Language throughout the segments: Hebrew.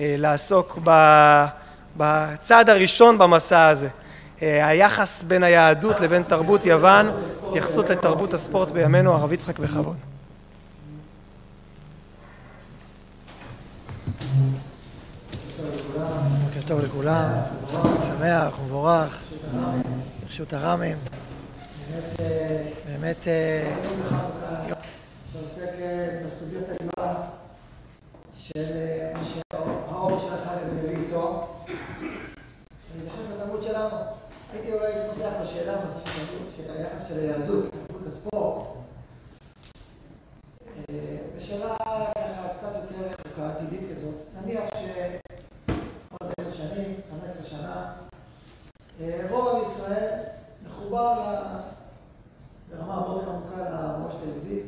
לעסוק בצעד הראשון במסע הזה. היחס בין היהדות לבין תרבות יוון, התייחסות לתרבות הספורט בימינו, הרב יצחק בכבוד. בוקר טוב לכולם, שמח ומבורך, ברשות הרמים. באמת שעוסק בסוגיות הליבה של האור של החג הזה מביא איתו. אני מתייחס לתרבות שלנו. הייתי אולי פותח בשאלה בנושא של היחס של היהדות, תרבות הספורט. בשאלה ככה קצת יותר עתידית כזאת, נניח שעוד עשר שנים, חמש עשרה שנה, רוב עם ישראל מחובר ברמה מאוד עמוקה למורשת היהודית,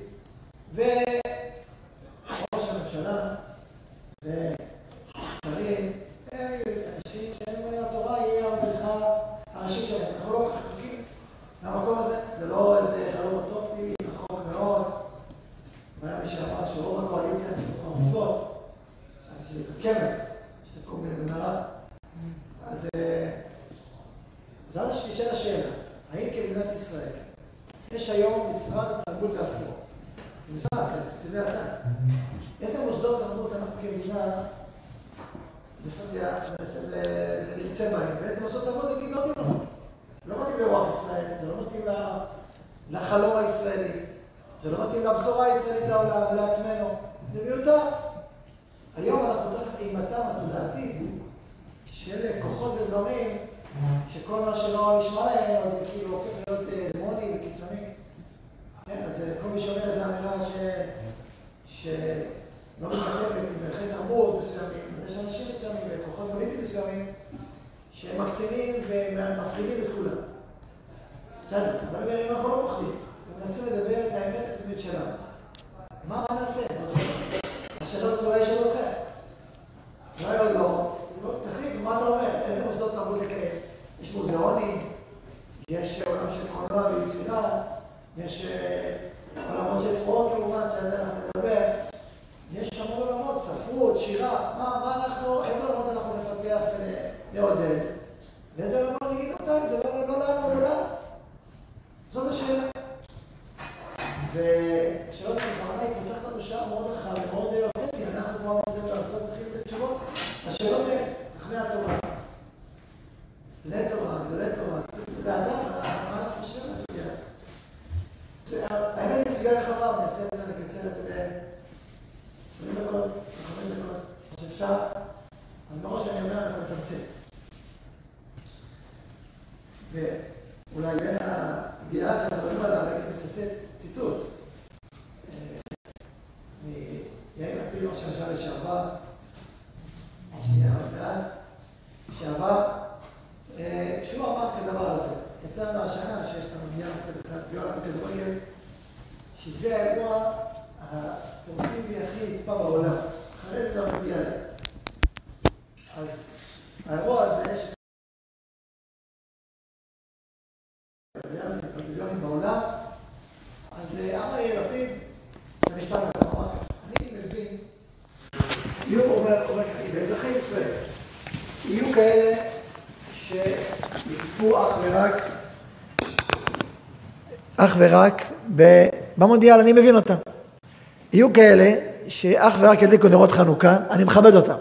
אחד ביום הכדורגל, שזה האירוע הספורטיבי הכי נצפה בעולם, אחרי זה האולימפיאדה. אז האירוע הזה, פביליונים בעולם, אז אמר יאיר לפיד, זה משפט הזה, אמר אני מבין, יהיו, אומר, אומר ככה, באזרחי ישראל, יהיו כאלה שיצפו אך ורק, אך ורק במונדיאל, אני מבין אותם. יהיו כאלה שאך ורק ידליקו נרות חנוכה, אני מכבד אותם,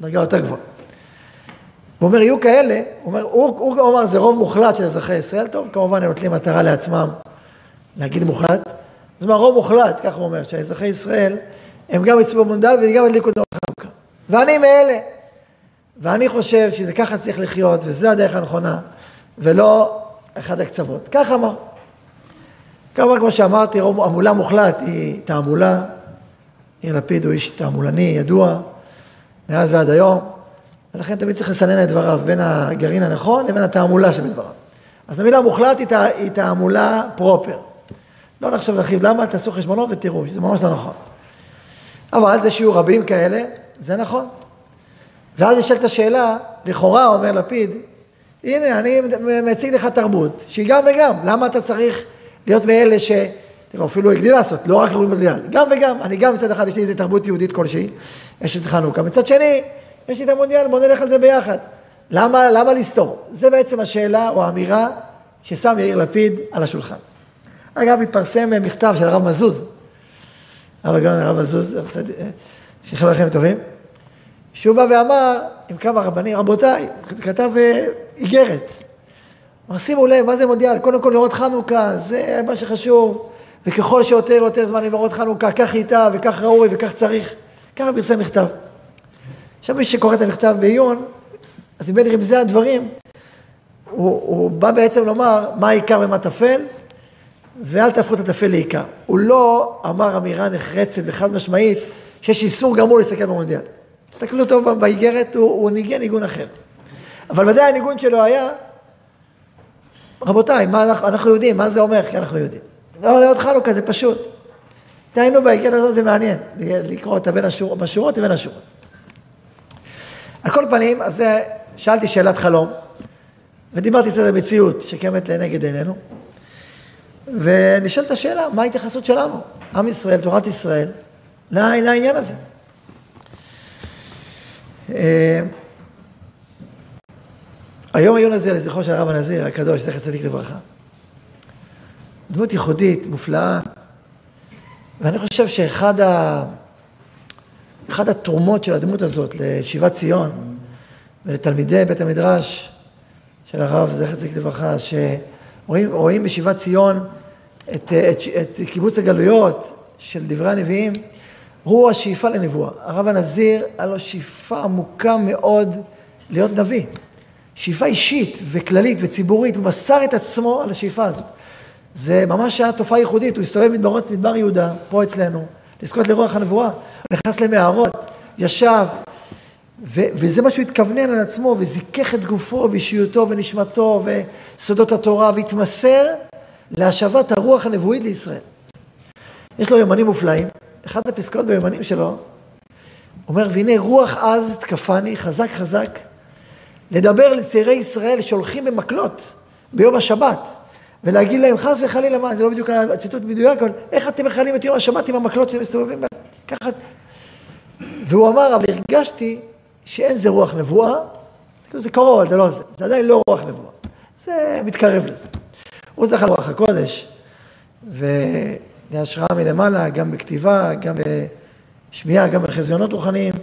דרגה יותר גבוהה. הוא אומר, יהיו כאלה, הוא אומר, הוא, הוא אומר, זה רוב מוחלט של אזרחי ישראל, טוב, כמובן הם נוטלים מטרה לעצמם להגיד מוחלט, זאת אומרת, רוב מוחלט, כך הוא אומר, שאזרחי ישראל, הם גם יצאו במונדל וגם ידליקו נרות חנוכה. ואני מאלה, ואני חושב שזה ככה צריך לחיות, וזו הדרך הנכונה, ולא אחד הקצוות. כך אמר. כמובן, כמו שאמרתי, המולה מוחלט היא תעמולה. יאיר לפיד הוא איש תעמולני, ידוע, מאז ועד היום. ולכן תמיד צריך לסנן את דבריו בין הגרעין הנכון לבין התעמולה שבדבריו. אז המילה מוחלט היא תעמולה פרופר. לא נחשוב להרחיב למה, תעשו חשבונות ותראו, שזה ממש לא נכון. אבל זה שיהיו רבים כאלה, זה נכון. ואז נשאלת השאלה, לכאורה אומר לפיד, הנה אני מציג לך תרבות, שהיא גם וגם, למה אתה צריך להיות מאלה ש... תראו, אפילו הגדיל לעשות, לא רק רואים בדיאל, גם וגם, אני גם מצד אחד יש לי איזה תרבות יהודית כלשהי, יש את חנוכה, מצד שני, יש לי את המונדיאל, בוא נלך על זה ביחד. למה, למה לסתור? זה בעצם השאלה או האמירה ששם יאיר לפיד על השולחן. אגב, התפרסם מכתב של הרב מזוז, הרב הגאון הרב מזוז, שיכול לכם טובים, שהוא בא ואמר עם כמה רבנים, רבותיי, כתב אה, איגרת. אמר, שימו לב, מה זה מונדיאל? קודם כל נרות חנוכה, זה מה שחשוב. וככל שיותר יותר זמן נרות חנוכה, כך ייטב וכך ראוי וכך צריך. ככה פרסם מכתב. עכשיו מי שקורא את המכתב בעיון, אז אם זה הדברים, הוא, הוא בא בעצם לומר מה העיקר ומה טפל, ואל תהפכו את הטפל לעיקר. הוא לא אמר אמירה נחרצת וחד משמעית שיש איסור גמור להסתכל במונדיאל. תסתכלו טוב באיגרת, הוא, הוא ניגן ניגון אחר. אבל ודאי הניגון שלו היה, רבותיי, מה אנחנו, אנחנו יודעים, מה זה אומר? כי אנחנו יודעים. לא, לעוד חנוכה זה פשוט. דהיינו באיגרת הזאת זה מעניין, לקרוא אותה בין השור, בשורות לבין השורות. על כל פנים, אז שאלתי שאלת חלום, ודיברתי קצת על המציאות שקיימת לנגד עינינו, ונשאלת השאלה, מה ההתייחסות שלנו, עם ישראל, תורת ישראל, לעניין הזה. היום העיון הזה לזכרו של הרב הנזיר הקדוש, זכר צדיק לברכה. דמות ייחודית, מופלאה, ואני חושב שאחד ה... אחת התרומות של הדמות הזאת לשיבת ציון ולתלמידי בית המדרש של הרב זכר צדיק לברכה, שרואים בשיבת ציון את, את, את קיבוץ הגלויות של דברי הנביאים, הוא השאיפה לנבואה. הרב הנזיר, היה לו שאיפה עמוקה מאוד להיות נביא. שאיפה אישית וכללית וציבורית, הוא מסר את עצמו על השאיפה הזאת. זה ממש היה תופעה ייחודית, הוא הסתובב במדברות מדבר יהודה, פה אצלנו, לזכות לרוח הנבואה, הוא נכנס למערות, ישב, ו- וזה מה שהוא התכוונן על עצמו, וזיכך את גופו ואישיותו ונשמתו וסודות התורה, והתמסר להשבת הרוח הנבואית לישראל. יש לו יומנים מופלאים, אחת הפסקאות ביומנים שלו, אומר, והנה רוח עז תקפני, חזק חזק, לדבר לצעירי ישראל שהולכים במקלות ביום השבת, ולהגיד להם חס וחלילה, מה, זה לא בדיוק הציטוט מדויק, אבל איך אתם מכנים את יום השבת עם המקלות שאתם מסתובבים בהם? ככה... והוא אמר, אבל הרגשתי שאין זה רוח נבואה, זה כאילו זה קרוב, זה לא זה, זה עדיין לא רוח נבואה, זה מתקרב לזה. הוא זכה לרוח הקודש, ולהשראה מלמעלה, גם בכתיבה, גם בשמיעה, גם בחזיונות רוחניים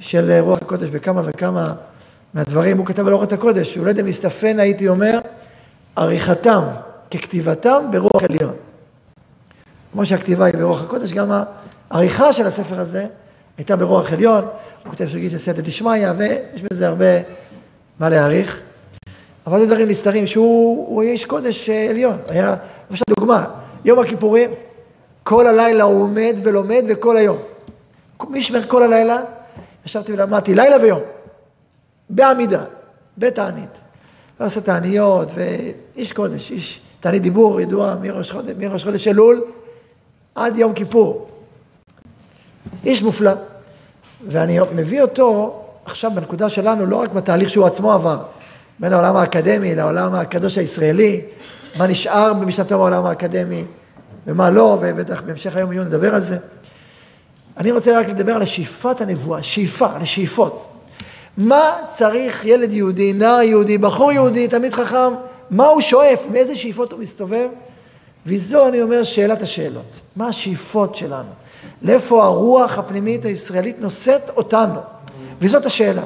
של רוח הקודש בכמה וכמה מהדברים, הוא כתב על אורת הקודש, אולי דמסתפן הייתי אומר, עריכתם ככתיבתם ברוח עליון. כמו שהכתיבה היא ברוח הקודש, גם העריכה של הספר הזה הייתה ברוח עליון, הוא כותב שהוא גיסא סייעתא דשמיא, ויש בזה הרבה מה להעריך. אבל זה דברים נסתרים, שהוא איש קודש אה, עליון. היה, למשל דוגמה, יום הכיפורים, כל הלילה הוא עומד ולומד וכל היום. מי ישמר כל הלילה? ישבתי ולמדתי לילה ויום, בעמידה, בתענית. ועושה תעניות, ואיש קודש, איש תענית דיבור ידוע מראש חודש, מראש חודש אלול עד יום כיפור. איש מופלא. ואני מביא אותו עכשיו בנקודה שלנו, לא רק בתהליך שהוא עצמו עבר, בין העולם האקדמי לעולם הקדוש הישראלי, מה נשאר במשנתו בעולם האקדמי ומה לא, ובטח בהמשך היום יהיו נדבר על זה. אני רוצה רק לדבר על שאיפת הנבואה, שאיפה, על השאיפות. מה צריך ילד יהודי, נער יהודי, בחור יהודי, תלמיד חכם, מה הוא שואף, מאיזה שאיפות הוא מסתובב? וזו, אני אומר, שאלת השאלות. מה השאיפות שלנו? לאיפה הרוח הפנימית הישראלית נושאת אותנו? וזאת השאלה.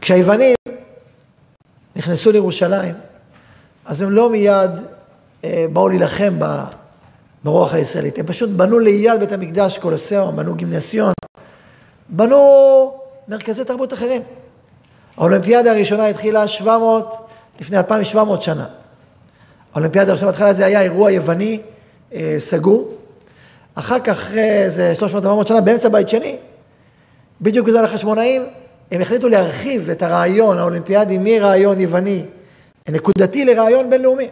כשהיוונים נכנסו לירושלים, אז הם לא מיד אה, באו להילחם ברוח הישראלית, הם פשוט בנו ליד בית המקדש קולוסיאום, בנו גימנסיון, בנו מרכזי תרבות אחרים. האולימפיאדה הראשונה התחילה 700, לפני 2,700 שנה. האולימפיאדה הראשונה בהתחלה זה היה אירוע יווני אה, סגור. אחר כך, אחרי איזה 300-400 שנה, באמצע בית שני, בדיוק בזמן החשמונאים, הם החליטו להרחיב את הרעיון האולימפיאדי מרעיון יווני נקודתי לרעיון בינלאומי.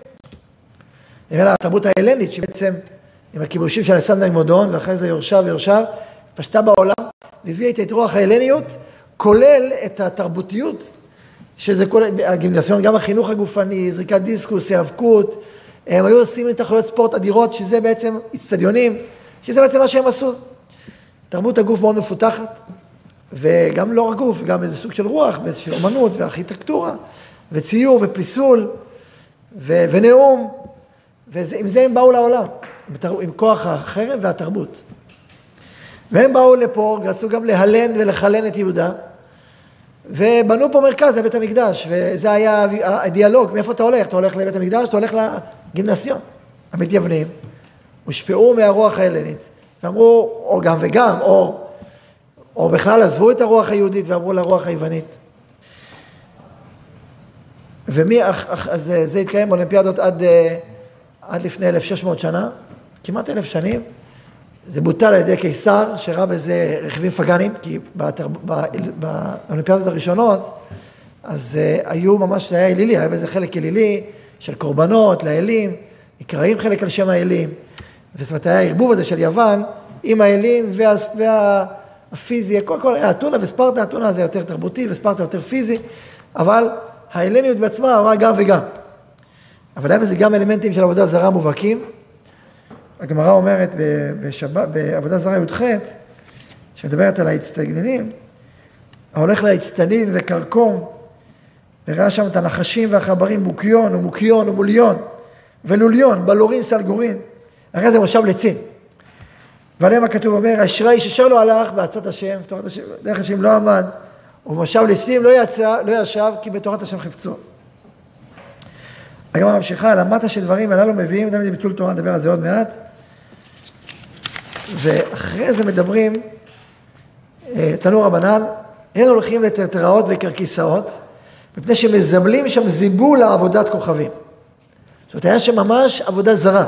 התרבות ההלנית, שבעצם עם הכיבושים של אלסנדר מודון, ואחרי זה יורשיו ויורשיו, פשטה בעולם, והביאה איתה את רוח ההלניות, כולל את התרבותיות, שזה כל הגימנסיון, גם החינוך הגופני, זריקת דיסקוס, היאבקות, הם היו עושים תחרויות ספורט אדירות, שזה בעצם אצטדיונים, שזה בעצם מה שהם עשו. תרבות הגוף מאוד מפותחת, וגם לא רק גוף, גם איזה סוג של רוח, של אומנות וארכיטקטורה, וציור ופיסול, ו- ונאום, ועם זה הם באו לעולם, עם כוח החרב והתרבות. והם באו לפה, רצו גם להלן ולחלן את יהודה, ובנו פה מרכז לבית המקדש, וזה היה הדיאלוג, מאיפה אתה הולך? אתה הולך לבית המקדש, אתה הולך לגימנסיון. המתייוונים הושפעו מהרוח ההלנית, ואמרו, או גם וגם, או, או בכלל עזבו את הרוח היהודית ועברו לרוח היוונית. ומי, אז זה התקיים באולימפיאדות עד, אה, עד לפני 1,600 שנה, כמעט אלף שנים. זה בוטל על ידי קיסר, שראה בזה רכיבים פגאנים, כי באולימפיאדות הראשונות, אז uh, היו ממש, זה היה אלילי, היה בזה חלק אלילי של קורבנות לאלים, נקראים חלק על שם האלים, וזאת אומרת, היה הערבוב הזה של יוון עם האלים וה, והפיזי, הכל, הכל, היה אתונה וספרטה, אתונה זה יותר תרבותי וספרטה יותר פיזי, אבל ההלניות בעצמה אמרה גם וגם. אבל היה בזה גם אלמנטים של עבודה זרה מובהקים. הגמרא אומרת בשבת, בעבודה זרה י"ח, שמדברת על האצטגננים, ההולך לאצטנין וכרכום, וראה שם את הנחשים והחברים, מוקיון ומוקיון ומוליון ולוליון, בלורין סלגורין, הרי זה מושב לצים. ועליהם הכתוב אומר, אשראי ששר לו הלך בעצת השם, תורת השם, דרך השם לא עמד, ובמושב לצים לא יצא, לא ישב, כי בתורת השם חפצו. הגמרא ממשיכה, למטה של דברים הללו מביאים, זה ביטול תורה, נדבר על זה עוד מעט. ואחרי זה מדברים, אה, תנו רבנן, אין הולכים לטרטראות וקרקיסאות, מפני שמזמלים שם זיבול לעבודת כוכבים. זאת אומרת, היה שם ממש עבודה זרה.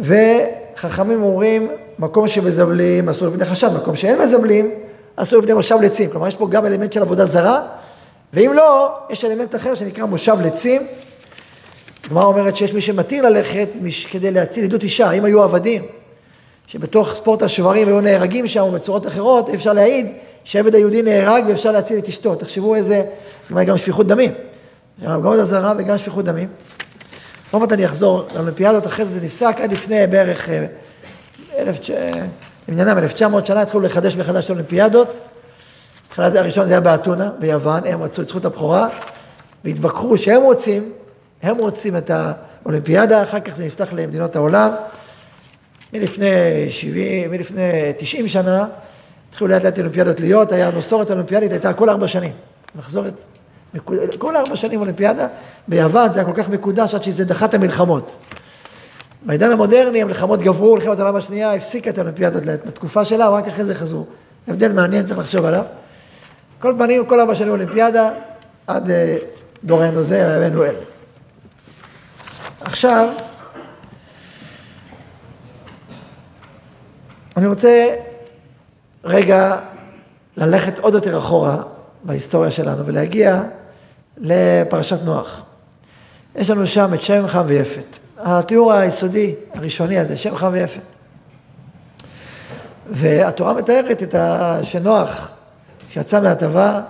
וחכמים אומרים, מקום שמזמלים אסור לבני חשד, מקום שאין מזמלים אסור לבני מושב לצים. כלומר, יש פה גם אלמנט של עבודה זרה, ואם לא, יש אלמנט אחר שנקרא מושב לצים. הגמרא אומרת שיש מי שמתיר ללכת כדי להציל עדות אישה, אם היו עבדים. שבתוך ספורט השברים היו נהרגים שם בצורות אחרות, אפשר להעיד שעבד היהודי נהרג ואפשר להציל את אשתו. תחשבו איזה, זאת אומרת גם שפיכות דמים. גם עוד אזהרה וגם שפיכות דמים. עוד מעט אני אחזור לאולימפיאדות, אחרי זה זה נפסק עד לפני בערך אה, למניינם, תשע מאות שנה התחילו לחדש מחדש את האולימפיאדות. בהתחלה זה הראשון, זה היה באתונה, ביוון, הם רצו את זכות הבכורה, והתווכחו שהם רוצים, הם רוצים את האולימפיאדה, אחר כך זה נפתח למדינות העולם. מלפני 70, מלפני 90 שנה, התחילו לאט לאט אולימפיאדות להיות, היה מסורת אולימפיאדית, הייתה כל ארבע שנים. לחזור את... כל ארבע שנים אולימפיאדה, ביוון זה היה כל כך מקודש עד שזה דחה את המלחמות. בעידן המודרני המלחמות גברו, מלחמת העולם השנייה הפסיקה את האולימפיאדות לתקופה שלה, רק אחרי זה חזרו. הבדל מעניין, צריך לחשוב עליו. כל פנים, כל ארבע שנים אולימפיאדה, עד אה, דורנו זה, ימינו אלה. עכשיו, אני רוצה רגע ללכת עוד יותר אחורה בהיסטוריה שלנו ולהגיע לפרשת נוח. יש לנו שם את שם, חם ויפת. התיאור היסודי, הראשוני הזה, שם, חם ויפת. והתורה מתארת את שנוח, שיצא מהטבה,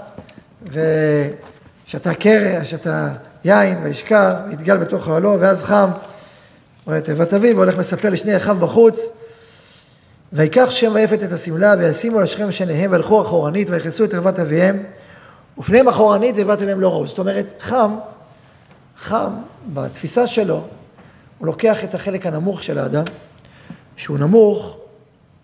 ושתה קרע, שתה יין, וישכר, ויתגל בתוך אוהלו, ואז חם, רואה את תיבת אביו, והולך מספר לשני אחיו בחוץ, ויקח שם ויפת את השמלה, וישימו על השכם שניהם, והלכו אחורנית, ויכנסו את ערוות אביהם, ופניהם אחורנית, וערוות אביהם לא ראו. זאת אומרת, חם, חם, בתפיסה שלו, הוא לוקח את החלק הנמוך של האדם, שהוא נמוך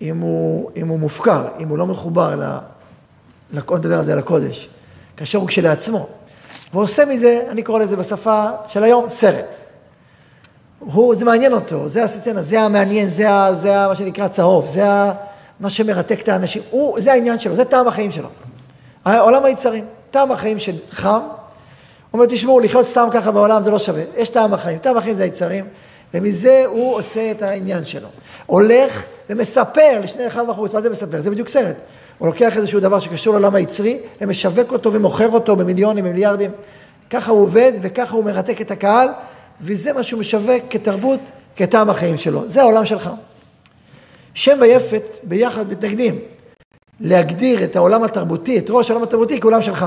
אם הוא, אם הוא מופקר, אם הוא לא מחובר, ל, בוא נדבר על זה, לקודש, כאשר הוא כשלעצמו. ועושה מזה, אני קורא לזה בשפה של היום, סרט. הוא, זה מעניין אותו, זה הסצנה, זה המעניין, זה, זה מה שנקרא צהוב, זה מה שמרתק את האנשים, הוא, זה העניין שלו, זה טעם החיים שלו. עולם היצרים, טעם החיים של חם, הוא אומר, תשמעו, לחיות סתם ככה בעולם זה לא שווה, יש טעם החיים, טעם החיים זה היצרים, ומזה הוא עושה את העניין שלו. הולך ומספר לשני אחיו בחוץ, מה זה מספר? זה בדיוק סרט. הוא לוקח איזשהו דבר שקשור לעולם היצרי, ומשווק אותו ומוכר אותו במיליונים, במיליארדים. ככה הוא עובד וככה הוא מרתק את הקהל, וזה מה שהוא משווק כתרבות, כטעם החיים שלו. זה העולם שלך. שם ויפת ביחד מתנגדים להגדיר את העולם התרבותי, את ראש העולם התרבותי כעולם שלך,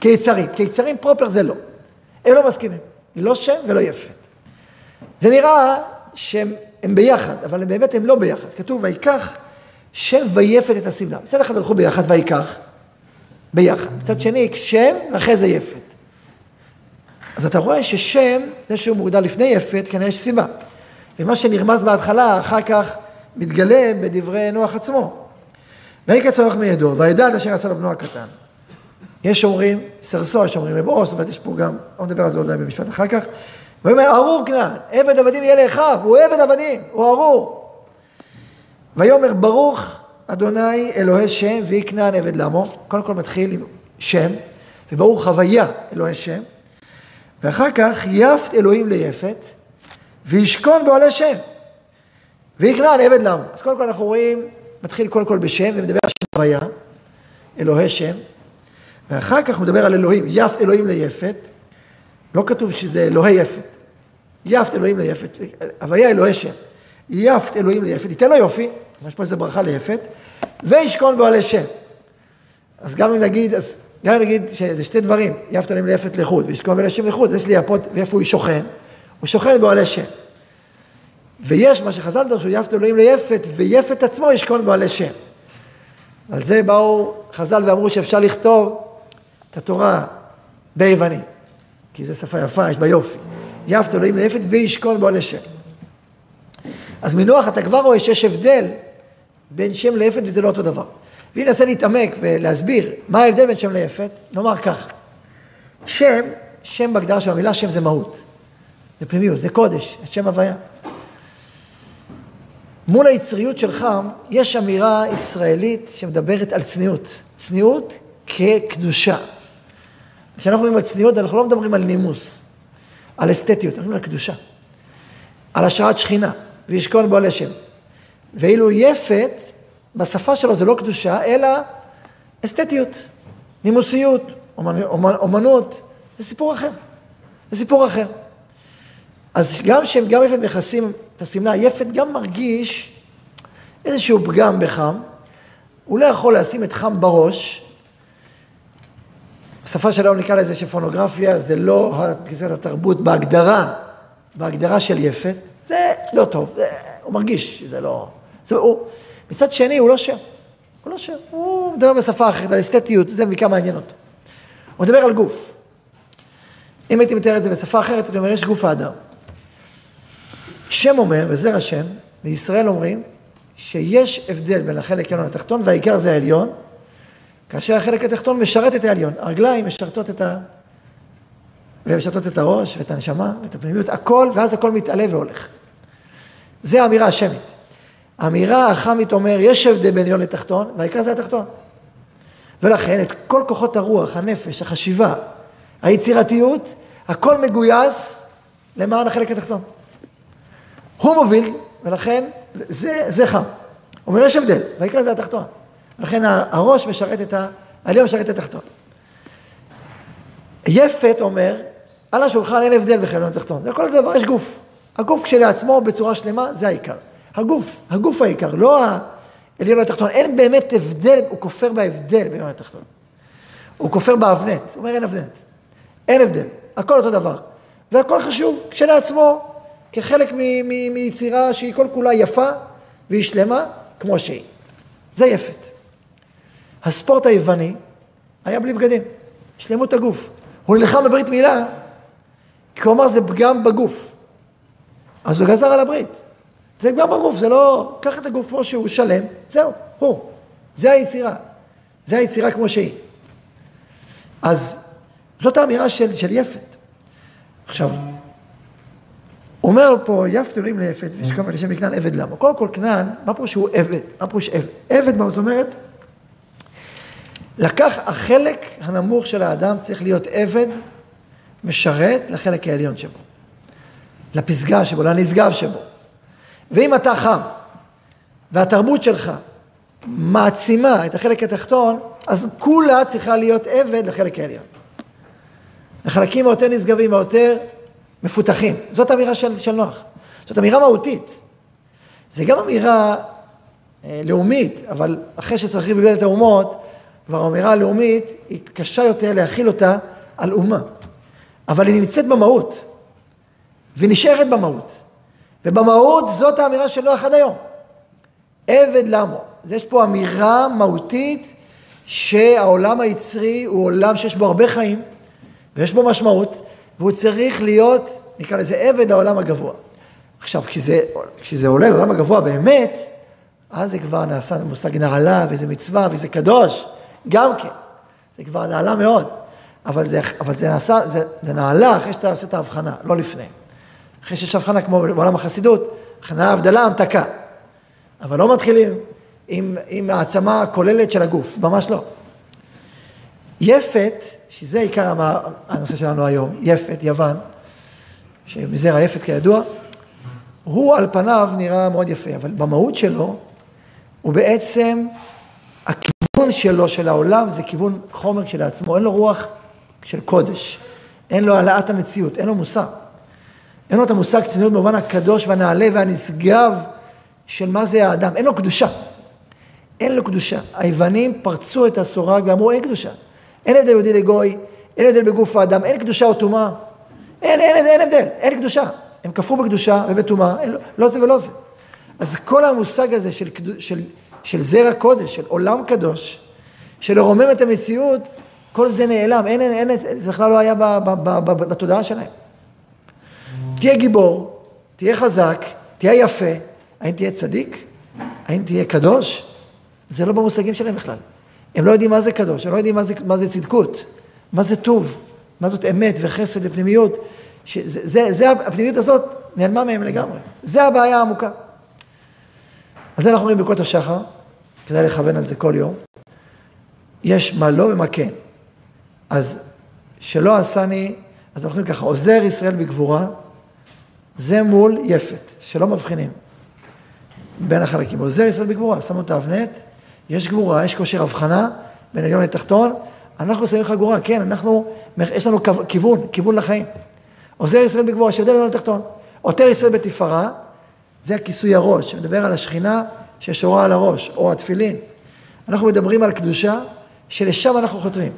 כיצרים. כיצרים פרופר זה לא. הם לא מסכימים. לא שם ולא יפת. זה נראה שהם ביחד, אבל באמת הם לא ביחד. כתוב, ויקח שם ויפת את השמלה. מצד אחד הלכו ביחד ויקח, ביחד. מצד שני, שם ואחרי זה יפת. אז אתה רואה ששם, זה שהוא מוגדר לפני יפת, כנראה יש סיבה. ומה שנרמז בהתחלה, אחר כך מתגלה בדברי נוח עצמו. ויקץ צורך מידו, וידע את אשר עשה לו בנו הקטן. יש אומרים, סרסו, יש אומרים אבוס, זאת אומרת, יש פה גם, לא נדבר על זה עוד במשפט אחר כך. הוא אומר, ארור כנען, עבד עבדים יהיה לאחיו, הוא עבד עבדים, הוא ארור. ויאמר, ברוך אדוני אלוהי שם, ויהי כנען עבד למו. קודם כל מתחיל עם שם, וברוך הוויה אלוהי שם. ואחר כך יפת אלוהים ליפת, וישכון בעולה שם. ויהי כנען עבד למו. אז קודם כל אנחנו רואים, מתחיל קודם כל בשם, ומדבר על שם הוויה, אלוהי שם. ואחר כך הוא מדבר על אלוהים, יפת אלוהים ליפת, לא כתוב שזה אלוהי יפת. יפת אלוהים ליפת, הוויה אלוהי שם. יפת אלוהים ליפת, ייתן לו יופי, יש פה איזה ברכה ליפת, וישכון באוהלי שם. אז גם אם נגיד, אז גם נגיד שזה שתי דברים, יפת אלוהים ליפת לחוד, וישכון באוהלי שם לחוד, יש לי יפות, ואיפה הוא שוכן? הוא שוכן באוהלי שם. ויש מה שחז"ל דרשו, יפת אלוהים ליפת, ויפת עצמו ישכון באוהלי שם. על זה באו חז"ל ואמרו שאפשר לכתוב את התורה ביווני, כי זו שפה יפה, יש בה יופי. יפת אלוהים ליפת וישכון באוהלי שם. אז מנוח אתה כבר רואה שיש הבדל בין שם ליפת וזה לא אותו דבר. ואם ננסה להתעמק ולהסביר מה ההבדל בין שם ליפת, נאמר כך, שם, שם בהגדרה של המילה, שם זה מהות. זה פנימיות, זה קודש, שם הוויה. מול היצריות שלך, יש אמירה ישראלית שמדברת על צניעות. צניעות כקדושה. כשאנחנו מדברים על צניעות, אנחנו לא מדברים על נימוס, על אסתטיות, אנחנו מדברים על קדושה. על השראת שכינה, וישכון בו לשם. ואילו יפת, בשפה שלו זה לא קדושה, אלא אסתטיות, נימוסיות, אומנ... אומנ... אומנות, זה סיפור אחר. זה סיפור אחר. אז גם שהם גם יפת מכסים את השמלה, יפת גם מרגיש איזשהו פגם בחם, הוא לא יכול לשים את חם בראש. בשפה שלנו נקרא לזה שפונוגרפיה זה לא תפיסת התרבות בהגדרה, בהגדרה של יפת, זה לא טוב, זה, הוא מרגיש שזה לא... זה, הוא, מצד שני הוא לא שר, הוא לא שר, הוא מדבר בשפה אחרת, על אסתטיות, זה בעיקר מעניין אותו. הוא מדבר על גוף. אם הייתי מתאר את זה בשפה אחרת, אני אומר, יש גוף האדם. שם אומר, וזה השם, בישראל אומרים, שיש הבדל בין החלק העליון לתחתון, והעיקר זה העליון, כאשר החלק התחתון משרת את העליון. הרגליים משרתות את ה... ומשרתות את הראש ואת הנשמה ואת הפנימיות, הכל, ואז הכל מתעלה והולך. זה האמירה השמית. האמירה החמית אומר, יש הבדל בין עליון לתחתון, והעיקר זה התחתון. ולכן את כל כוחות הרוח, הנפש, החשיבה, היצירתיות, הכל מגויס למען החלק התחתון. הוא מוביל, ולכן זה, זה, זה חם. אומר, יש הבדל, והעיקר זה התחתון. לכן הראש משרת את ה... העליון משרת את התחתון. יפת אומר, על השולחן אין הבדל בכלל בין התחתון. זה כל דבר, יש גוף. הגוף כשלעצמו בצורה שלמה, זה העיקר. הגוף, הגוף העיקר, לא העליון התחתון. אין באמת הבדל, הוא כופר בהבדל בעליון התחתון. הוא כופר באבנט, הוא אומר אין אבנט. אין הבדל, הכל אותו דבר. והכל חשוב כשלעצמו, כחלק מיצירה שהיא כל כולה יפה והיא שלמה כמו שהיא. זה יפת. הספורט היווני היה בלי בגדים, שלמות הגוף. הוא נלחם בברית מילה, כי הוא אמר זה פגם בגוף. אז הוא גזר על הברית. זה פגם בגוף, זה לא... קח את הגוף כמו שהוא שלם, זהו, הוא. זה היצירה. זה היצירה כמו שהיא. אז זאת האמירה של, של יפת. עכשיו, אומר פה, יפת אלוהים ליפת, ושכמה לשם מכנען עבד למה. קודם כל, כנען, מה פה שהוא עבד? מה פה שעבד? עבד, מה זאת אומרת? לקח החלק הנמוך של האדם צריך להיות עבד, משרת לחלק העליון שבו. לפסגה שבו, לנשגב שבו. ואם אתה חם, והתרבות שלך מעצימה את החלק התחתון, אז כולה צריכה להיות עבד לחלק העליון. החלקים היותר נשגבים, היותר מפותחים. זאת אמירה של, של נוח. זאת אמירה מהותית. זה גם אמירה אה, לאומית, אבל אחרי שסחריב איבד את האומות, כבר האמירה הלאומית היא קשה יותר להכיל אותה על אומה. אבל היא נמצאת במהות, ונשארת במהות. ובמהות זאת האמירה של נוח עד היום. עבד למו. אז יש פה אמירה מהותית שהעולם היצרי הוא עולם שיש בו הרבה חיים, ויש בו משמעות, והוא צריך להיות, נקרא לזה עבד לעולם הגבוה. עכשיו, כשזה, כשזה עולה לעולם הגבוה באמת, אז זה כבר נעשה מושג נעלה, וזה מצווה, וזה קדוש, גם כן. זה כבר נעלה מאוד. אבל זה, אבל זה נעשה, זה, זה נעלה אחרי שאתה עושה את ההבחנה, לא לפני. אחרי שיש הבחנה כמו בעולם החסידות, הכנה, הבדלה, המתקה. אבל לא מתחילים עם, עם העצמה הכוללת של הגוף, ממש לא. יפת, שזה עיקר הנושא שלנו היום, יפת, יוון, שמזרע יפת כידוע, הוא על פניו נראה מאוד יפה, אבל במהות שלו, הוא בעצם, הכיוון שלו, של העולם, זה כיוון חומר כשלעצמו, אין לו רוח של קודש, אין לו העלאת המציאות, אין לו מושג. אין לו את המושג צניעות במובן הקדוש והנעלה והנשגב של מה זה האדם, אין לו קדושה. אין לו קדושה. היוונים פרצו את הסורג ואמרו אין קדושה. אין הבדל יהודי לגוי, אין הבדל בגוף האדם, אין קדושה או טומאה. אין, אין, אין, אין הבדל, אין קדושה. הם כפרו בקדושה ובטומאה, לא זה ולא זה. אז כל המושג הזה של, של, של זרע קודש, של עולם קדוש, של לרומם את המציאות, כל זה נעלם, אין, אין, אין, זה בכלל לא היה ב, ב, ב, בתודעה שלהם. תהיה גיבור, תהיה חזק, תהיה יפה, האם תהיה צדיק? האם תהיה קדוש? זה לא במושגים שלהם בכלל. הם לא יודעים מה זה קדוש, הם לא יודעים מה זה, מה זה צדקות, מה זה טוב, מה זאת אמת וחסד ופנימיות. שזה, זה, זה, הפנימיות הזאת נעלמה מהם לגמרי. זה הבעיה העמוקה. אז זה אנחנו רואים בקוד השחר, כדאי לכוון על זה כל יום. יש מה לא ומה כן. אז שלא עשני, אז אנחנו אומרים ככה, עוזר ישראל בגבורה, זה מול יפת, שלא מבחינים בין החלקים. עוזר ישראל בגבורה, שמו את האבנט, יש גבורה, יש כושר הבחנה בין עליון לתחתון, אנחנו שמים לך גבורה, כן, אנחנו, יש לנו כיוון, כיוון לחיים. עוזר ישראל בגבורה, יש בין לתחתון. עותר ישראל בתפארה, זה הכיסוי הראש, שמדבר על השכינה ששורה על הראש, או התפילין. אנחנו מדברים על קדושה, שלשם אנחנו חותרים.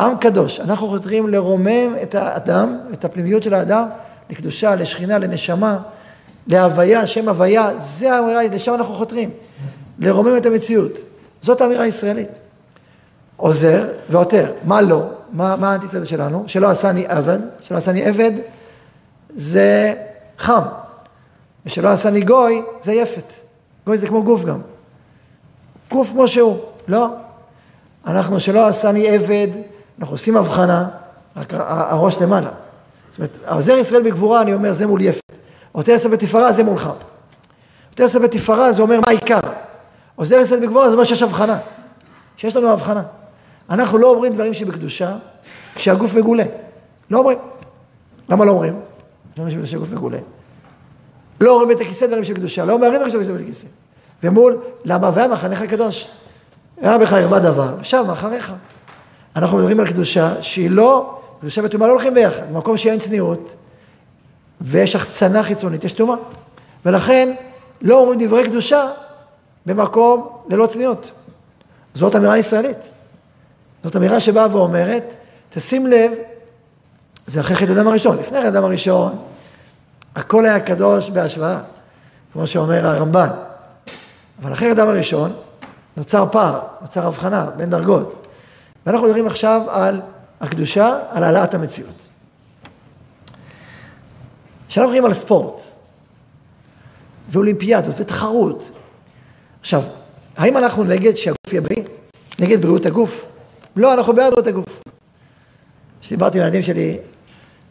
עם קדוש, אנחנו חותרים לרומם את האדם, את הפנימיות של האדם, לקדושה, לשכינה, לנשמה, להוויה, שם הוויה, זה האמירה, לשם אנחנו חותרים. לרומם את המציאות. זאת האמירה הישראלית. עוזר ועותר. מה לא? מה, מה האנטיתזה שלנו? שלא עשני עבד, שלא עשני עבד זה חם. ושלא עשני גוי זה יפת. גוי זה כמו גוף גם. גוף כמו שהוא. לא. אנחנו שלא עשני עבד, אנחנו עושים הבחנה, רק הראש למעלה. זאת אומרת, עוזר ישראל בגבורה, אני אומר, זה מול יפת. עותר ישראל בתפארה, זה מולך. עותר ישראל בתפארה, זה אומר מה העיקר. עוזר ישראל בגבורה, זה אומר שיש הבחנה. שיש לנו הבחנה. אנחנו לא אומרים דברים שבקדושה כשהגוף מגולה. לא אומרים. למה לא אומרים? לא אומרים שהגוף מגולה. לא אומרים את הכיסא דברים של קדושה, לא אומרים דברים של כיסא. ומול, למה והמחנך הקדוש. היה בך ערווה דבר, ושב מאחריך. אנחנו מדברים על קדושה שהיא לא, קדושה וטומאה לא הולכים ביחד. במקום שאין צניעות, ויש החצנה חיצונית, יש טומאה. ולכן לא אומרים דברי קדושה במקום ללא צניעות. זאת אמירה ישראלית. זאת אמירה שבאה ואומרת, תשים לב, זה אחרי חטא אדם הראשון. לפני חטא אדם הראשון, הכל היה קדוש בהשוואה, כמו שאומר הרמב"ן. אבל אחרי אדם הראשון, נוצר פער, נוצר הבחנה בין דרגות. ואנחנו מדברים עכשיו על הקדושה, על העלאת המציאות. כשאנחנו מדברים על ספורט, ואולימפיאדות, ותחרות, עכשיו, האם אנחנו נגד שהגוף יהיה בריא? נגד בריאות הגוף? לא, אנחנו בעד בריאות הגוף. כשדיברתי עם הילדים שלי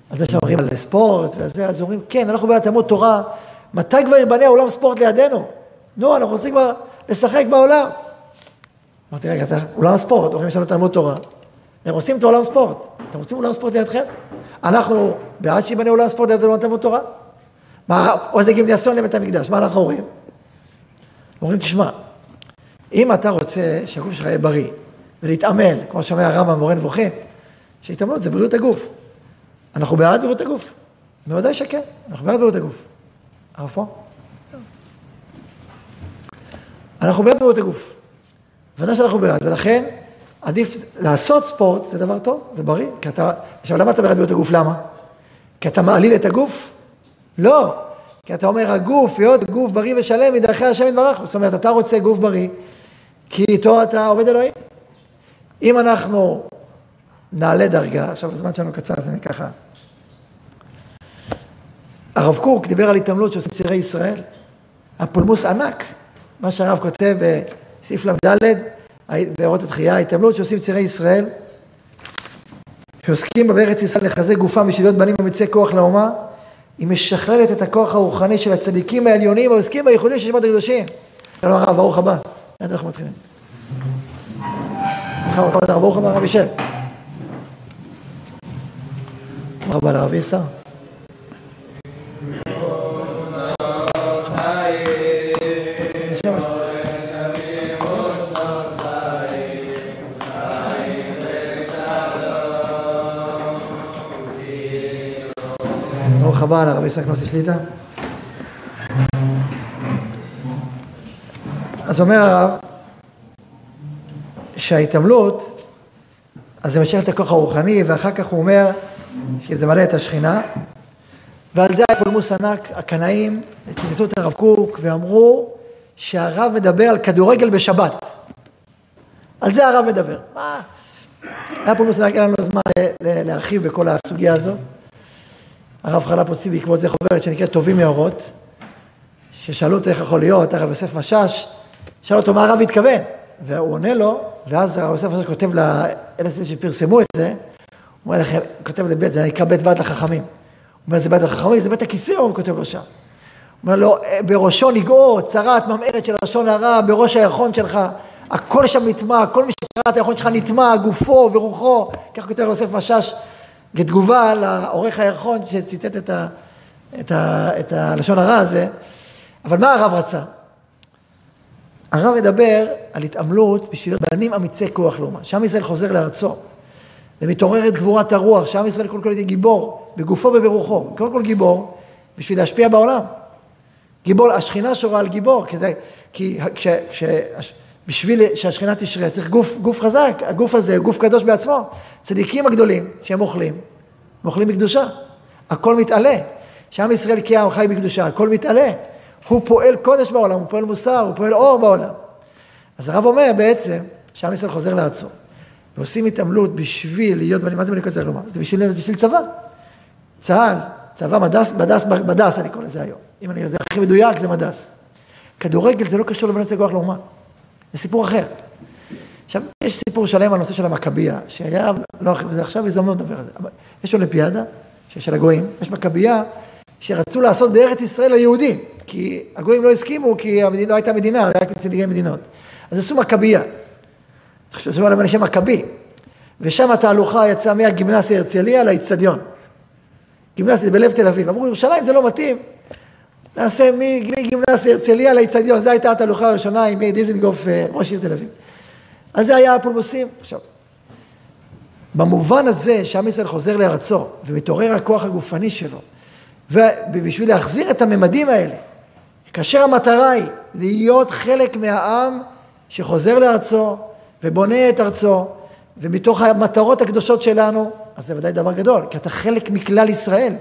על זה שאנחנו מדברים על ספורט וזה, אז אומרים, כן, אנחנו בעד תלמוד תורה, מתי כבר ייבנה עולם ספורט לידינו? נו, אנחנו רוצים כבר לשחק בעולם. אמרתי, רגע, אתה אולם ספורט, יש לנו תלמוד תורה. הם עושים את העולם ספורט. אתם רוצים אולם ספורט לידכם? אנחנו בעד שיבנה עולם ספורט לידינו תלמוד תורה? מה, או איזה גימניאסון לבית המקדש, מה אנחנו אומרים? אומרים, תשמע, אם אתה רוצה שהגוף שלך יהיה בריא ולהתעמל, כמו שאומר הרמב"ם מורה נבוכים, שהתעמלות זה בריאות הגוף. אנחנו בעד בריאות הגוף? בוודאי שכן, אנחנו בעד בריאות הגוף. הרב פה? אנחנו בעד בריאות הגוף. בוודאי שאנחנו בעד, ולכן עדיף לעשות ספורט, זה דבר טוב, זה בריא, כי אתה, עכשיו למה אתה בעד בריאות הגוף? למה? כי אתה מעליל את הגוף? לא, כי אתה אומר, הגוף, היות גוף בריא ושלם, מדרכי השם יתברך. זאת אומרת, אתה רוצה גוף בריא, כי איתו אתה עובד אלוהים. אם אנחנו נעלה דרגה, עכשיו הזמן שלנו קצר אז אני ככה. הרב קוק דיבר על התעמלות שעושים צירי ישראל, הפולמוס ענק, מה שהרב כותב בסעיף ל"ד, באורות התחייה, התעמלות שעושים צירי ישראל, שעוסקים בארץ ישראל לחזק גופם בשביל להיות בנים אמיצי כוח לאומה, היא משכללת את הכוח הרוחני של הצדיקים העליונים העוסקים בייחודים של שמות הקדושים. שלום הרב, ברוך הבא. עד אנחנו מתחילים. ברוך הבא, הרב ישב. ברוך הבא לרב איסר. ברוך הבא לרב יצחק נוסי שליטה. אז אומר הרב, שההתעמלות, אז זה משאיר את הכוח הרוחני, ואחר כך הוא אומר שזה מלא את השכינה, ועל זה היה פולמוס ענק, הקנאים ציטטו את הרב קוק ואמרו שהרב מדבר על כדורגל בשבת. על זה הרב מדבר. מה? היה פולמוס ענק, אין לנו זמן להרחיב בכל הסוגיה הזאת. הרב חלפ הוציא בעקבות זה חוברת שנקראת טובים מאורות, ששאלו אותו איך יכול להיות, הרב יוסף משאש, שאל אותו מה הרב התכוון, והוא עונה לו, ואז הרב יוסף משאש כותב לאלה שפרסמו את זה, הוא אומר לכם, כותב לבית, זה נקרא בית ועד לחכמים. הוא אומר, זה בית לחכמים, זה בית הכיסא, הוא כותב לו שם. הוא אומר לו, בראשו נגעו, צרת ממארת של לשון הרע, בראש הירחון שלך, הכל שם נטמע, כל מי שקרא את הירחון שלך נטמע, גופו ורוחו, כך כותב יוסף משאש. כתגובה לעורך הירחון שציטט את, ה, את, ה, את הלשון הרע הזה, אבל מה הרב רצה? הרב מדבר על התעמלות בשביל בנים אמיצי כוח לאומה. שעם ישראל חוזר לארצו, ומתעוררת גבורת הרוח, שעם ישראל קודם כל יהיה גיבור, בגופו וברוחו. קודם כל גיבור, בשביל להשפיע בעולם. גיבור, השכינה שורה על גיבור, כדי, כי כש, כש, בשביל שהשכינה תשרה צריך גוף, גוף חזק, הגוף הזה גוף קדוש בעצמו. צדיקים הגדולים שהם אוכלים, הם אוכלים בקדושה. הכל מתעלה. שעם ישראל כעם חי בקדושה, הכל מתעלה. הוא פועל קודש בעולם, הוא פועל מוסר, הוא פועל אור בעולם. אז הרב אומר בעצם שעם ישראל חוזר לארצו. ועושים התעמלות בשביל להיות, מה זה בני כזה לומר? זה בשביל, זה בשביל צבא. צה"ל, צבא מדס, מדס, מדס אני קורא לזה היום. אם אני, זה הכי מדויק, זה מדס. כדורגל זה לא קשור לבנות כוח לאומה. זה סיפור אחר. עכשיו, יש סיפור שלם על הנושא של המכבייה, שהיה, לא, זה עכשיו הזדמנות לדבר על זה. יש אולימפיאדה, של הגויים, יש מכבייה, שרצו לעשות בארץ ישראל ליהודים, כי הגויים לא הסכימו, כי המדינה, לא הייתה מדינה, רק נציגי מדינות. אז עשו מכבייה. חשבו עליהם אנשי מכבי. ושם התהלוכה יצאה מהגימנסיה הרצליה לאיצטדיון. גימנסיה בלב תל אביב. אמרו, ירושלים זה לא מתאים, נעשה מגימנסיה הרצליה לאיצטדיון, זו הייתה התהלוכה הראשונה עם מאיר דיזנגוף, אה, ראש עיר תל אביב. אז זה היה הפולמוסים. עכשיו, במובן הזה שעם ישראל חוזר לארצו ומתעורר הכוח הגופני שלו, ובשביל להחזיר את הממדים האלה, כאשר המטרה היא להיות חלק מהעם שחוזר לארצו ובונה את ארצו, ומתוך המטרות הקדושות שלנו, אז זה ודאי דבר גדול, כי אתה חלק מכלל ישראל.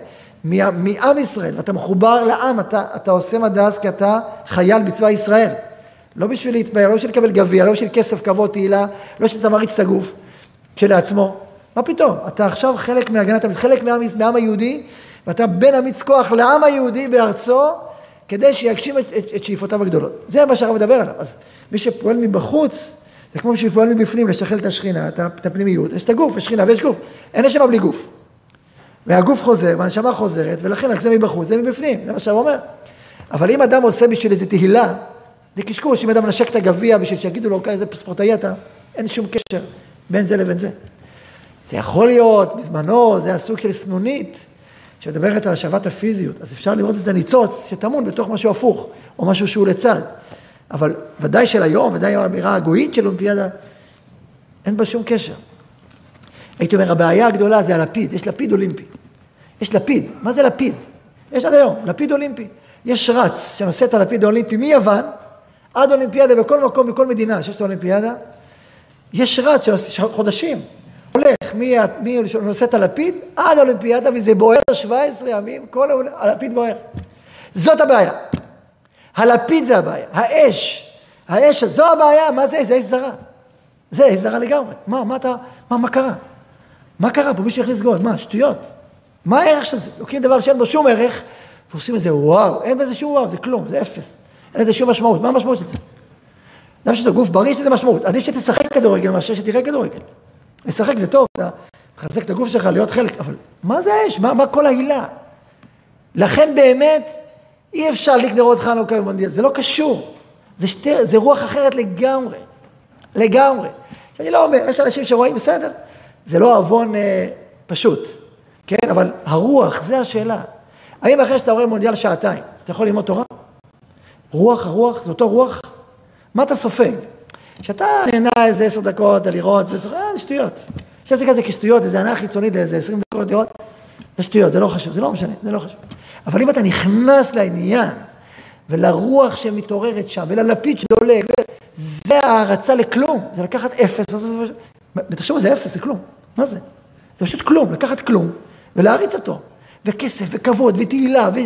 מעם ישראל, ואתה מחובר לעם, אתה, אתה עושה מדס כי אתה חייל בצבא ישראל. לא בשביל להתפאר, לא בשביל לקבל גביע, לא בשביל כסף, כבוד, תהילה, לא בשביל שאתה מריץ את הגוף כשלעצמו. מה פתאום? אתה עכשיו חלק מהגנת עם, חלק מהעם, מהעם היהודי, ואתה בן אמיץ כוח לעם היהודי בארצו, כדי שיגשים את, את, את שאיפותיו הגדולות. זה מה שהרב מדבר עליו. אז מי שפועל מבחוץ, זה כמו שפועל מבפנים, לשחרר את השכינה, את הפנימיות. יש את הגוף, יש שכינה ויש גוף. אין נשמה בלי גוף. והגוף חוזר, והנשמה חוזרת, ולכן רק זה מבחוץ, זה מבפנים, זה מה שהוא אומר. אבל אם אדם עושה בשביל איזה תהילה, זה קשקוש, אם אדם מנשק את הגביע בשביל שיגידו לו, אוקיי, איזה ספורטאי אתה, אין שום קשר בין זה לבין זה. זה יכול להיות, בזמנו, זה הסוג של סנונית, שמדברת על השבת הפיזיות, אז אפשר לראות את זה ניצוץ שטמון בתוך משהו הפוך, או משהו שהוא לצד. אבל ודאי של היום, ודאי האמירה הגויית של אולימפיאדה, אין בה שום קשר. הייתי אומר, הבעיה הגדולה זה הלפיד, יש לפיד אולימפי. יש לפיד, מה זה לפיד? יש עד היום, לפיד אולימפי. יש רץ שנושא את הלפיד האולימפי מיוון עד אולימפיאדה בכל מקום, בכל מדינה שיש את האולימפיאדה. יש רץ של חודשים, הולך מי, מי נושא את הלפיד עד האולימפיאדה וזה בוער 17 ימים, כל הלפיד בוער. זאת הבעיה. הלפיד זה הבעיה, האש, האש, זו הבעיה, מה זה? זה אש זרה. זה אש זרה לגמרי. מה, מה אתה, מה, מה קרה? מה קרה פה? מישהו הכניס גוד, מה, שטויות? מה הערך של זה? לוקחים דבר שאין בו שום ערך, ועושים איזה וואו, אין בזה שום וואו, זה כלום, זה אפס. אין לזה שום משמעות, מה המשמעות של זה? למה שזה גוף בריא, יש לזה משמעות. עדיף שתשחק כדורגל מאשר שתראה כדורגל. לשחק זה טוב, אתה מחזק את הגוף שלך להיות חלק, אבל מה זה האש? מה, מה כל ההילה? לכן באמת אי אפשר להדליק נרות חנוכה במונדיאל, זה לא קשור. זה, שתי, זה רוח אחרת לגמרי, לגמרי. שאני לא אומר, יש אנשים שרואים בסדר, זה לא עוון אה, פשוט, כן? אבל הרוח, זה השאלה. האם אחרי שאתה רואה מונדיאל שעתיים, אתה יכול ללמוד תורה? רוח, הרוח, זה אותו רוח? מה אתה סופג? שאתה נהנה איזה עשר דקות לראות, זה, אה, זה שטויות. עכשיו זה כזה כשטויות, איזה הנאה חיצונית לאיזה עשרים דקות לראות, זה שטויות, זה לא חשוב, זה לא משנה, זה לא חשוב. אבל אם אתה נכנס לעניין, ולרוח שמתעוררת שם, וללפיד שדולק, זה הערצה לכלום, זה לקחת אפס, ותחשבו, זה אפס, זה כלום, מה זה? זה פשוט כלום, לקחת כלום ולהריץ אותו, וכסף, וכבוד, ותהילה, ו...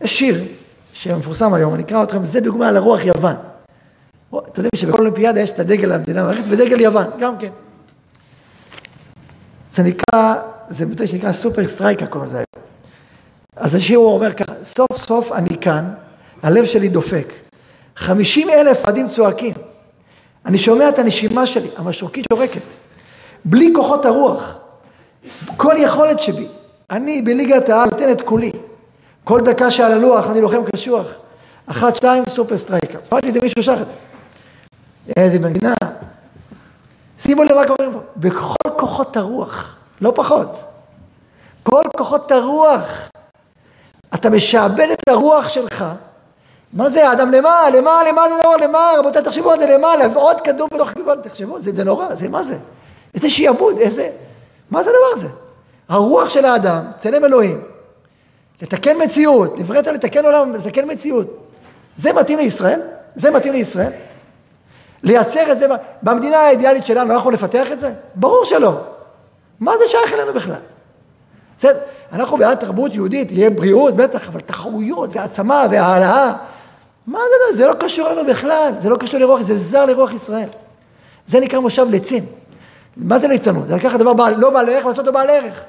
יש שיר שמפורסם היום, אני אקרא אתכם, זה דוגמה לרוח יוון. אתם יודעים שבכל אולימפיאדה יש את הדגל המדינה המערכת ודגל יוון, גם כן. זה נקרא, זה ביטוי שנקרא סופר סטרייקה קוראים היום. אז השיר הוא אומר ככה, סוף סוף אני כאן, הלב שלי דופק. חמישים אלף אוהדים צועקים. אני שומע את הנשימה שלי, המשרוקית שורקת. בלי כוחות הרוח, כל יכולת שבי. אני בליגת העל נותן את כולי. כל דקה שעל הלוח אני לוחם קשוח. אחת, שתיים, סופר סטרייקר. אמרתי את זה מישהו שר את זה. איזה מדינה. שימו לב מה קורה פה. בכל כוחות הרוח, לא פחות. כל כוחות הרוח. אתה משעבד את הרוח שלך. מה זה האדם למה? למה? למה זה דבר? למה? רבותיי, תחשבו על זה למעלה. עוד כדור בתוך כדור. תחשבו, זה, זה נורא, זה מה זה? איזה שיעבוד, איזה... מה זה הדבר הזה? הרוח של האדם, צלם אלוהים, לתקן מציאות, נבראת לתקן עולם, לתקן מציאות. זה מתאים לישראל? זה מתאים לישראל? לייצר את זה במדינה האידיאלית שלנו, אנחנו נפתח את זה? ברור שלא. מה זה שייך אלינו בכלל? בסדר, אנחנו בעד תרבות יהודית, יהיה בריאות, בטח, אבל תחרויות והעצמה והעלאה, מה זה, זה לא קשור לנו בכלל, זה לא קשור לרוח, זה זר לרוח ישראל. זה נקרא מושב לצים. מה זה ליצנות? זה לקחת דבר בעל, לא בעל ערך, לעשות אותו בעל ערך.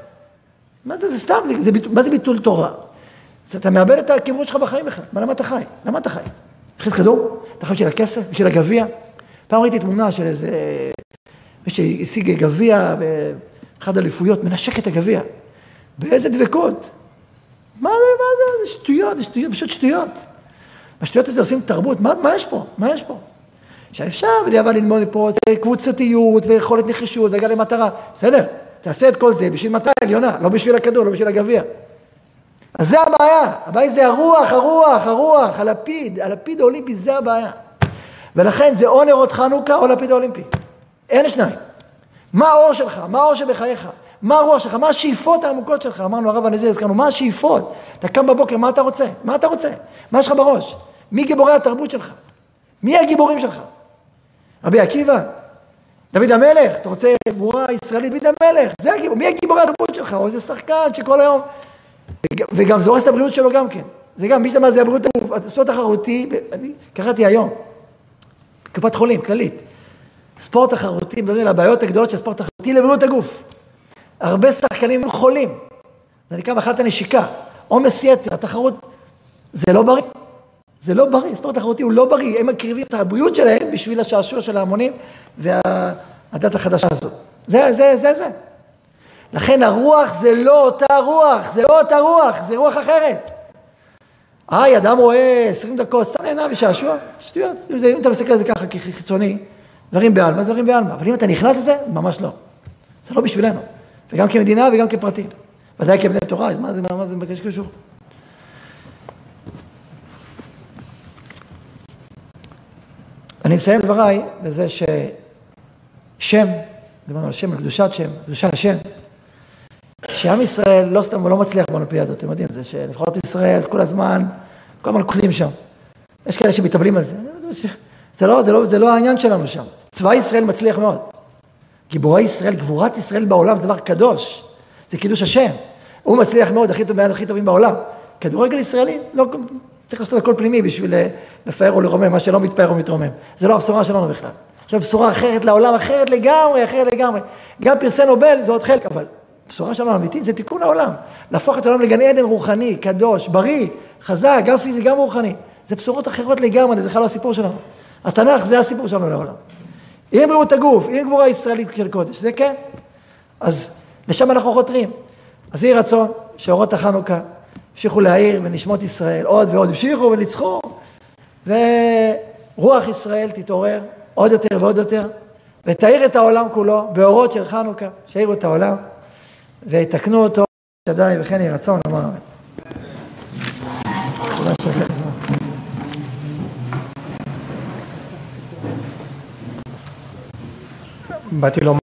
מה זה, זה סתם, זה, זה, מה זה ביטול תורה? אז אתה מאבד את הכיוון שלך בחיים בכלל. מה, למה אתה חי? למה אתה חי? הכניס כדור? אתה חי בשביל הכסף? בשביל הגביע? פעם ראיתי תמונה של איזה... מי שהשיג גביע באחד האליפויות, מנשק את הגביע. באיזה דבקות. מה זה, מה זה, זה שטויות, זה שטויות, פשוט שטויות. בשטויות הזה עושים תרבות, מה, מה יש פה? מה יש פה? עכשיו אפשר בדיעבד ללמוד מפה קבוצתיות ויכולת נחישות והגעה למטרה, בסדר, תעשה את כל זה בשביל מטרה עליונה, לא בשביל הכדור, לא בשביל הגביע. אז זה הבעיה, הבעיה זה הרוח, הרוח, הרוח, הלפיד, הלפיד האולימפי זה הבעיה. ולכן זה או נרות חנוכה או לפיד האולימפי. אין שניים. מה האור שלך? מה האור שבחייך? מה הרוח שלך? מה השאיפות העמוקות שלך? אמרנו הרב הנזיר, הזכרנו, מה השאיפות? אתה קם בבוקר, מה אתה רוצה? מה אתה רוצה? מה יש לך בראש? מי גיבורי התרבות שלך? מי הגיבורים שלך? רבי עקיבא? דוד המלך? אתה רוצה גבורה ישראלית? דוד המלך, זה הגיבור. מי הגיבורי התרבות שלך? או איזה שחקן שכל היום... וגם זה הורס את הבריאות שלו גם כן. זה גם, מי שאתה אומר, זה הבריאות, ספורט תחרותי, אני קראתי היום, קופת חולים, כללית. ספורט תחרותי, מדברים על הבעיות הגדולות של ספורט תחרותי לבריאות הגוף. הרבה שחקנים חולים, זה נקרא מחלת הנשיקה, עומס יתר, התחרות, זה לא בריא. זה לא בריא, ספורט תחרותי הוא לא בריא, הם מקריבים את הבריאות שלהם בשביל השעשוע של ההמונים והדת החדשה הזאת. זה, זה, זה, זה. לכן הרוח זה לא אותה רוח, זה לא אותה רוח, זה רוח אחרת. היי, אדם רואה 20 דקות, סתם נהנה ושעשוע, שטויות. אם, זה, אם אתה מסתכל על זה ככה כחיצוני, דברים בעלמא, דברים בעלמא. אבל אם אתה נכנס לזה, ממש לא. זה לא בשבילנו. וגם כמדינה וגם כפרטים. ודאי כבני תורה, אז מה זה, מה זה מבקש קשור? אני מסיים דבריי בזה ששם, דיברנו על שם, על קדושת שם, קדושת השם, שעם ישראל לא סתם הוא לא מצליח באולימפיאדות, אתם יודעים, זה שנבחרות ישראל כל הזמן, כל הזמן קודם שם. יש כאלה שמתאבלים על זה. זה לא, זה, לא, זה לא העניין שלנו שם. צבא ישראל מצליח מאוד. גיבורי ישראל, גבורת ישראל בעולם זה דבר קדוש. זה קידוש השם. הוא מצליח מאוד, הכי טוב, הכי טובים בעולם. כדורגל ישראלי, לא, צריך לעשות הכל פנימי בשביל לפאר ולרומם, מה שלא מתפאר ומתרומם. זה לא הבשורה שלנו בכלל. עכשיו בשורה אחרת לעולם, אחרת לגמרי, אחרת לגמרי. גם פרסי נובל זה עוד חלק, אבל בשורה שלנו אמיתית זה תיקון העולם. להפוך את העולם לגן עדן רוחני, קדוש, בריא, חזק, גם פיזי, גם רוחני. זה בשורות אחרות לגמרי, זה בכלל לא הסיפור שלנו. התנ"ך זה הסיפור שלנו לעולם. עם בריאות הגוף, עם גבורה ישראלית של קודש, זה כן. אז לשם אנחנו חותרים. אז יהי רצון שאורות החנוכה המשיכו להאיר בנשמות ישראל עוד ועוד, המשיכו וניצחו, ורוח ישראל תתעורר עוד יותר ועוד יותר, ותאיר את העולם כולו באורות של חנוכה, שיאירו את העולם, ויתקנו אותו, שדי וכן יהי רצון, אמר אמן. באתי לומר